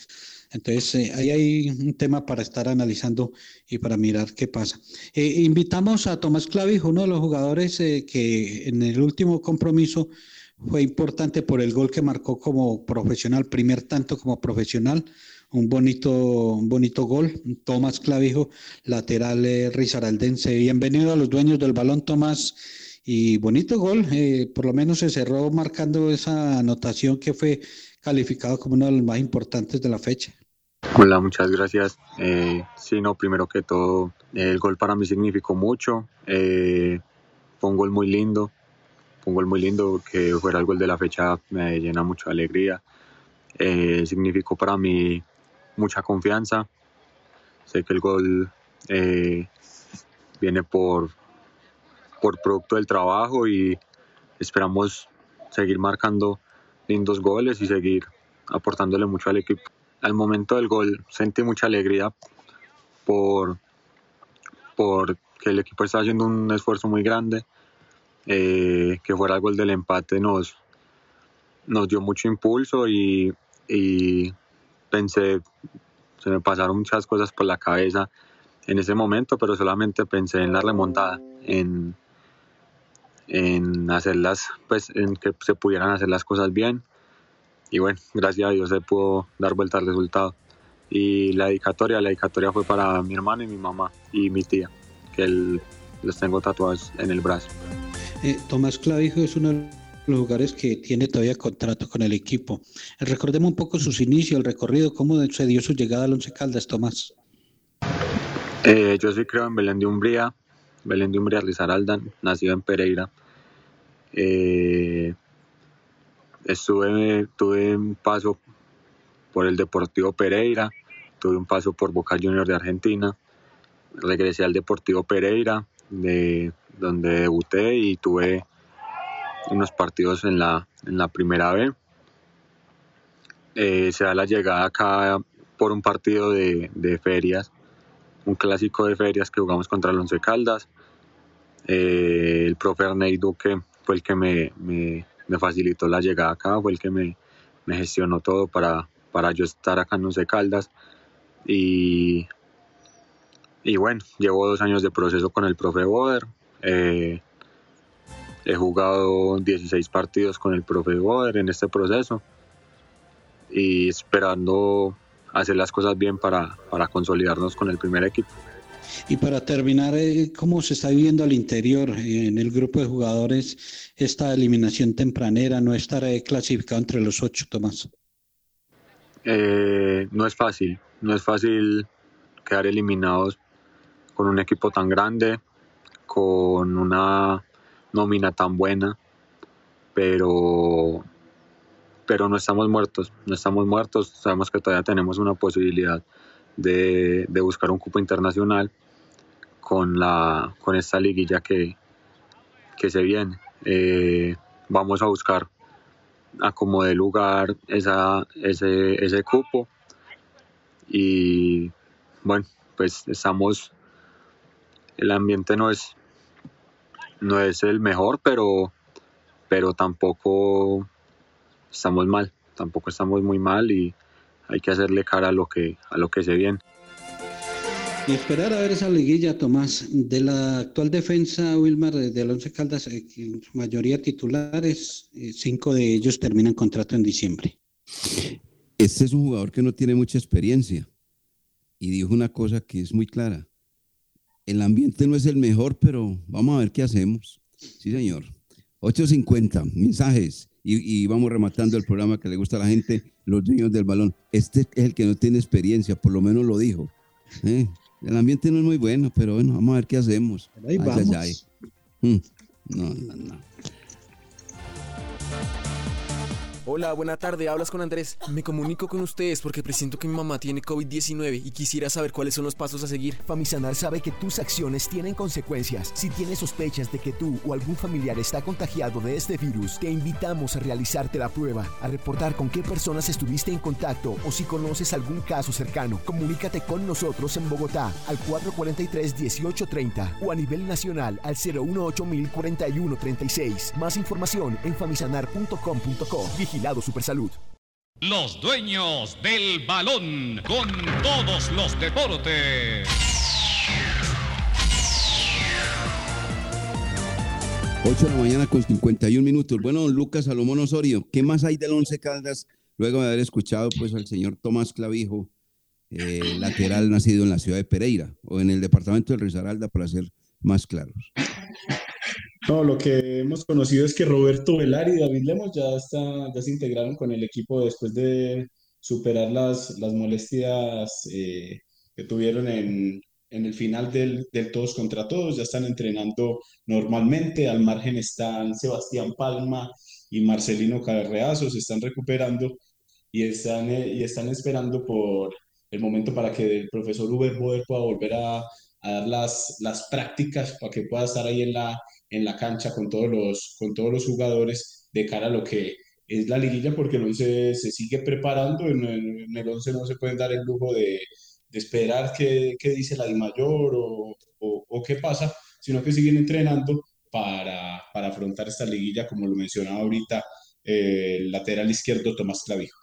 Entonces, eh, ahí hay un tema para estar analizando y para mirar qué pasa. Eh, invitamos a Tomás Clavijo, uno de los jugadores eh, que en el último compromiso fue importante por el gol que marcó como profesional, primer tanto como profesional, un bonito, un bonito gol. Tomás Clavijo, lateral risaraldense. Bienvenido a los dueños del balón, Tomás. Y bonito gol, por lo menos se cerró marcando esa anotación que fue calificado como uno de los más importantes de la fecha.
Hola, muchas gracias. Eh, sí, no, primero que todo, el gol para mí significó mucho. Eh, fue un gol muy lindo. fue un gol muy lindo, que fuera el gol de la fecha me llena mucha alegría. Eh, significó para mí mucha confianza. Sé que el gol eh, viene por, por producto del trabajo y esperamos seguir marcando lindos goles y seguir aportándole mucho al equipo. Al momento del gol sentí mucha alegría por, por que el equipo está haciendo un esfuerzo muy grande. Eh, que fuera el gol del empate nos, nos dio mucho impulso y, y pensé, se me pasaron muchas cosas por la cabeza en ese momento, pero solamente pensé en la remontada, en, en hacerlas, pues en que se pudieran hacer las cosas bien. Y bueno, gracias a Dios se pudo dar vuelta al resultado. Y la dedicatoria, la dedicatoria fue para mi hermano y mi mamá y mi tía, que el, los tengo tatuados en el brazo.
Eh, Tomás Clavijo es uno de los jugadores que tiene todavía contrato con el equipo. Recordemos un poco sus inicios, el recorrido, cómo se dio su llegada al Once Caldas, Tomás.
Eh, yo soy creo en Belén de Umbría, Belén de Umbría Lizaralda, nacido en Pereira. Eh, estuve, tuve un paso por el Deportivo Pereira, tuve un paso por Boca Juniors de Argentina, regresé al Deportivo Pereira, de, donde debuté y tuve unos partidos en la, en la primera B. Eh, se da la llegada acá por un partido de, ferias, un clásico de ferias que jugamos contra el Once Caldas. Eh, el profe Arnei Duque fue el que me, me, facilitó la llegada acá, fue el que me, me gestionó todo para, para yo estar acá en Once Caldas. Y, y bueno, llevo dos años de proceso con el profe Boder. Eh, he jugado 16 partidos con el profe Boder en este proceso y esperando hacer las cosas bien para, para consolidarnos con el primer equipo.
Y para terminar, eh, ¿cómo se está viviendo al interior eh, en el grupo de jugadores esta eliminación tempranera, no estar eh, clasificado entre los ocho, Tomás?
Eh, no es fácil, no es fácil quedar eliminados con un equipo tan grande, con una nómina tan buena, pero, pero no estamos muertos, no estamos muertos, sabemos que todavía tenemos una posibilidad de, de buscar un cupo internacional con, la, con esta liguilla que, que se viene. Eh, vamos a buscar a como de lugar esa, ese, ese cupo y bueno, pues estamos, el ambiente no es, no es el mejor, pero, pero tampoco estamos mal, tampoco estamos muy mal y hay que hacerle cara a lo que, a lo que se viene.
Y esperar a ver esa liguilla, Tomás, de la actual defensa, Wilmar, del Once Caldas, eh, en su mayoría titulares, eh, cinco de ellos terminan contrato en diciembre.
Este es un jugador que no tiene mucha experiencia y dijo una cosa que es muy clara. El ambiente no es el mejor, pero vamos a ver qué hacemos. Sí, señor. 8.50, mensajes. Y, y, vamos rematando el programa que le gusta a la gente, los dueños del balón. Este es el que no tiene experiencia, por lo menos lo dijo. ¿Eh? El ambiente no es muy bueno, pero bueno, vamos a ver qué hacemos.
Ahí
ay,
vamos.
ay, ay. Mm, No, no, no.
Hola, buena tarde, hablas con Andrés. Me comunico con ustedes porque presiento que mi mamá tiene COVID-19 y quisiera saber cuáles son los pasos a seguir.
Famisanar sabe que tus acciones tienen consecuencias. Si tienes sospechas de que tú o algún familiar está contagiado de este virus, te invitamos a realizarte la prueba, a reportar con qué personas estuviste en contacto o si conoces algún caso cercano. Comunícate con nosotros en Bogotá al 443-1830 o a nivel nacional al 018-041-36. Más información en famisanar.com.co. Vigilado Supersalud.
Los dueños del balón con todos los deportes.
8 de la mañana con 51 minutos. Bueno, don Lucas Salomón Osorio, ¿qué más hay del Once Caldas? Luego de haber escuchado pues al señor Tomás Clavijo, eh, lateral nacido en la ciudad de Pereira o en el departamento de Risaralda, para ser más claros.
No, lo que hemos conocido es que Roberto Velar y David Lemos ya, está, ya se integraron con el equipo después de superar las, las molestias eh, que tuvieron en, en el final del, del todos contra todos, ya están entrenando normalmente, al margen están Sebastián Palma y Marcelino Carreazo, se están recuperando y están, eh, y están esperando por el momento para que el profesor Uber Boder pueda volver a, a dar las, las prácticas para que pueda estar ahí en la, en la cancha con todos, los, con todos los jugadores de cara a lo que es la liguilla, porque el 11 se sigue preparando, en, el 11 no se pueden dar el lujo de, esperar qué, qué dice la DIMAYOR o, o, o qué pasa, sino que siguen entrenando para, para afrontar esta liguilla, como lo mencionaba ahorita eh, el lateral izquierdo Tomás Clavijo.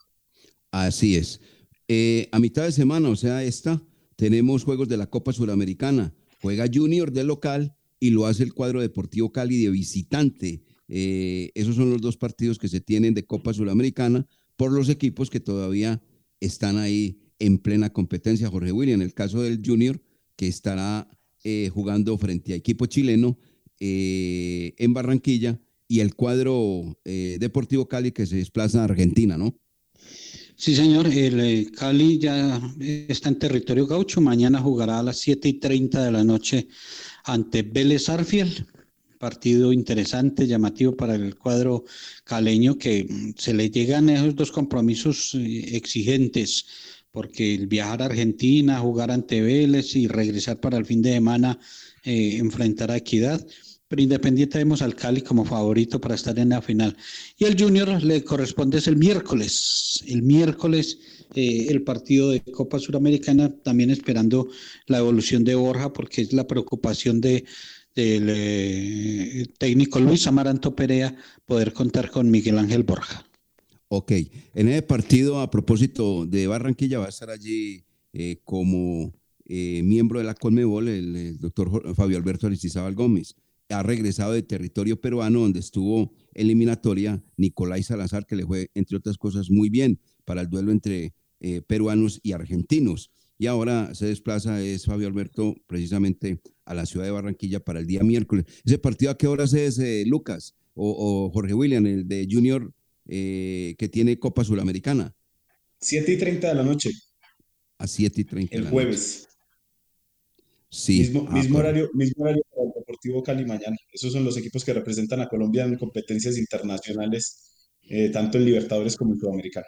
Así es. Eh, a mitad de semana, o sea, esta, tenemos juegos de la Copa Suramericana. Juega Junior de local y lo hace el cuadro Deportivo Cali de visitante. Eh, esos son los dos partidos que se tienen de Copa Suramericana por los equipos que todavía están ahí en plena competencia. Jorge William, en el caso del Junior, que estará eh, jugando frente a equipo chileno eh, en Barranquilla, y el cuadro Deportivo Cali que se desplaza a Argentina, ¿no?
Sí, señor. El Cali ya está en territorio gaucho. Mañana jugará a las 7 y 30 de la noche ante Vélez Arfiel. Partido interesante, llamativo para el cuadro caleño, que se le llegan esos dos compromisos eh, exigentes, porque el viajar a Argentina, jugar ante Vélez y regresar para el fin de semana, eh, enfrentar a Equidad. Pero Independiente vemos al Cali como favorito para estar en la final. Y el Junior le corresponde es el miércoles. El miércoles eh, el partido de Copa Suramericana, también esperando la evolución de Borja, porque es la preocupación de, del eh, técnico Luis Amaranto Perea poder contar con Miguel Ángel Borja.
Ok, en ese partido, a propósito de Barranquilla, va a estar allí eh, como eh, miembro de la Conmebol el, el doctor Fabio Alberto Aristizábal Gómez. Ha regresado de territorio peruano, donde estuvo eliminatoria Nicolás Salazar, que le fue, entre otras cosas, muy bien para el duelo entre eh, peruanos y argentinos. Y ahora se desplaza, es Fabio Alberto, precisamente a la ciudad de Barranquilla para el día miércoles. ¿Ese partido a qué horas es, eh, Lucas? O, o Jorge William, el de Junior eh, que tiene Copa Suramericana
7 y 30 de la noche,
a 7 y 30. de
el
la
jueves.
noche. Sí.
Mismo,
ah,
mismo, horario, mismo horario para el Deportivo Cali mañana. Esos son los equipos que representan a Colombia en competencias internacionales, eh, tanto en Libertadores como en Sudamericana.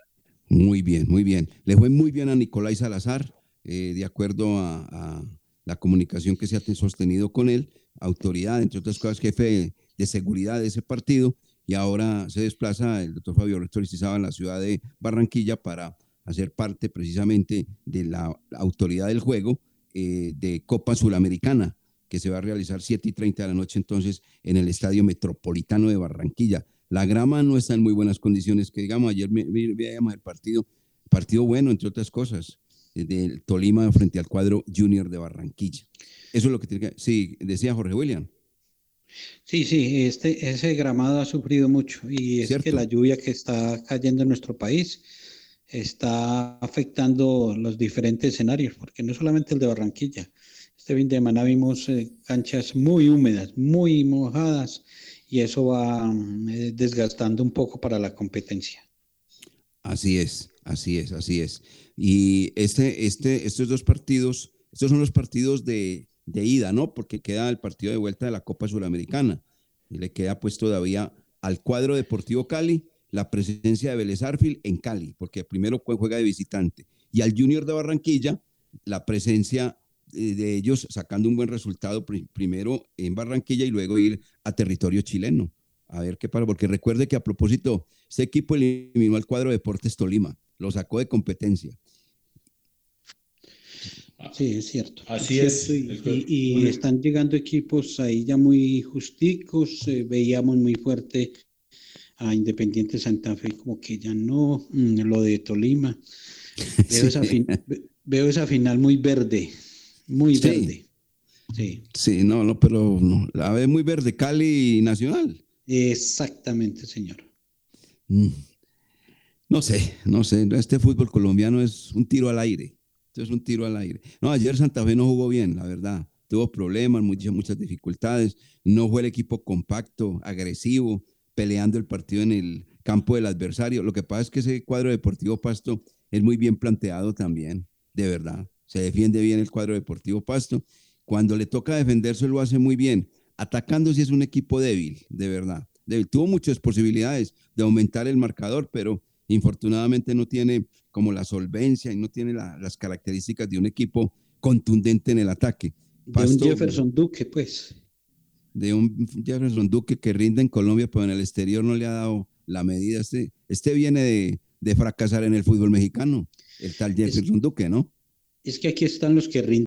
Muy bien, muy bien. Le fue muy bien a Nicolás Salazar, eh, de acuerdo a, la comunicación que se ha sostenido con él, autoridad, entre otras cosas, jefe de, seguridad de ese partido, y ahora se desplaza el doctor Fabio Rector Istizaba en la ciudad de Barranquilla para hacer parte precisamente de la autoridad del juego eh, de Copa Suramericana, que se va a realizar 7 y 30 de la noche entonces en el Estadio Metropolitano de Barranquilla. La grama no está en muy buenas condiciones, que digamos, ayer veíamos el partido, partido bueno, entre otras cosas, eh, del Tolima frente al cuadro Junior de Barranquilla. Eso es lo que tiene que... Sí, decía Jorge William.
Sí, sí, este, ese gramado ha sufrido mucho y es que la lluvia que está cayendo en nuestro país está afectando los diferentes escenarios, porque no solamente el de Barranquilla. Este fin de semana vimos eh, canchas muy húmedas, muy mojadas y eso va mm, eh, desgastando un poco para la competencia.
Así es, así es, así es. Y este, este, estos dos partidos, estos son los partidos de, de ida, ¿no? Porque queda el partido de vuelta de la Copa Suramericana. Y le queda pues todavía al cuadro Deportivo Cali la presencia de Vélez Arfield en Cali, porque primero jue- juega de visitante. Y al Junior de Barranquilla, la presencia de ellos sacando un buen resultado pri- primero en Barranquilla y luego ir a territorio chileno. A ver qué pasa, porque recuerde que a propósito, este equipo eliminó al cuadro Deportes Tolima, lo sacó de competencia.
Sí, es cierto.
Así
es Y, y- y
un-
están llegando equipos ahí ya muy justicos. eh, veíamos muy fuerte a Independiente Santa Fe, como que ya no, mm, lo de Tolima. Veo, (laughs) esa, fin- ve- veo esa final muy verde, muy verde. Sí,
Sí, no, no, pero no, la ve muy verde, Cali y Nacional.
exactamente, señor.
Mm. No sé, no sé, este fútbol colombiano es un tiro al aire. Esto es un tiro al aire. No, ayer Santa Fe no jugó bien, la verdad. Tuvo problemas, muchas, muchas dificultades. No fue el equipo compacto, agresivo, peleando el partido en el campo del adversario. Lo que pasa es que ese cuadro deportivo Pasto es muy bien planteado también, de verdad. Se defiende bien el cuadro deportivo Pasto. Cuando le toca defenderse lo hace muy bien. Atacando si es un equipo débil, de verdad. Débil. Tuvo muchas posibilidades de aumentar el marcador, pero infortunadamente no tiene como la solvencia y no tiene la- las características de un equipo contundente en el ataque.
De un Jefferson Duque, pues.
de un Jefferson Duque que rinde en Colombia, pero en el exterior no le ha dado la medida. Este, este viene de, de fracasar en el fútbol mexicano, el tal Jefferson Duque, ¿no?
Es que aquí están los que rinden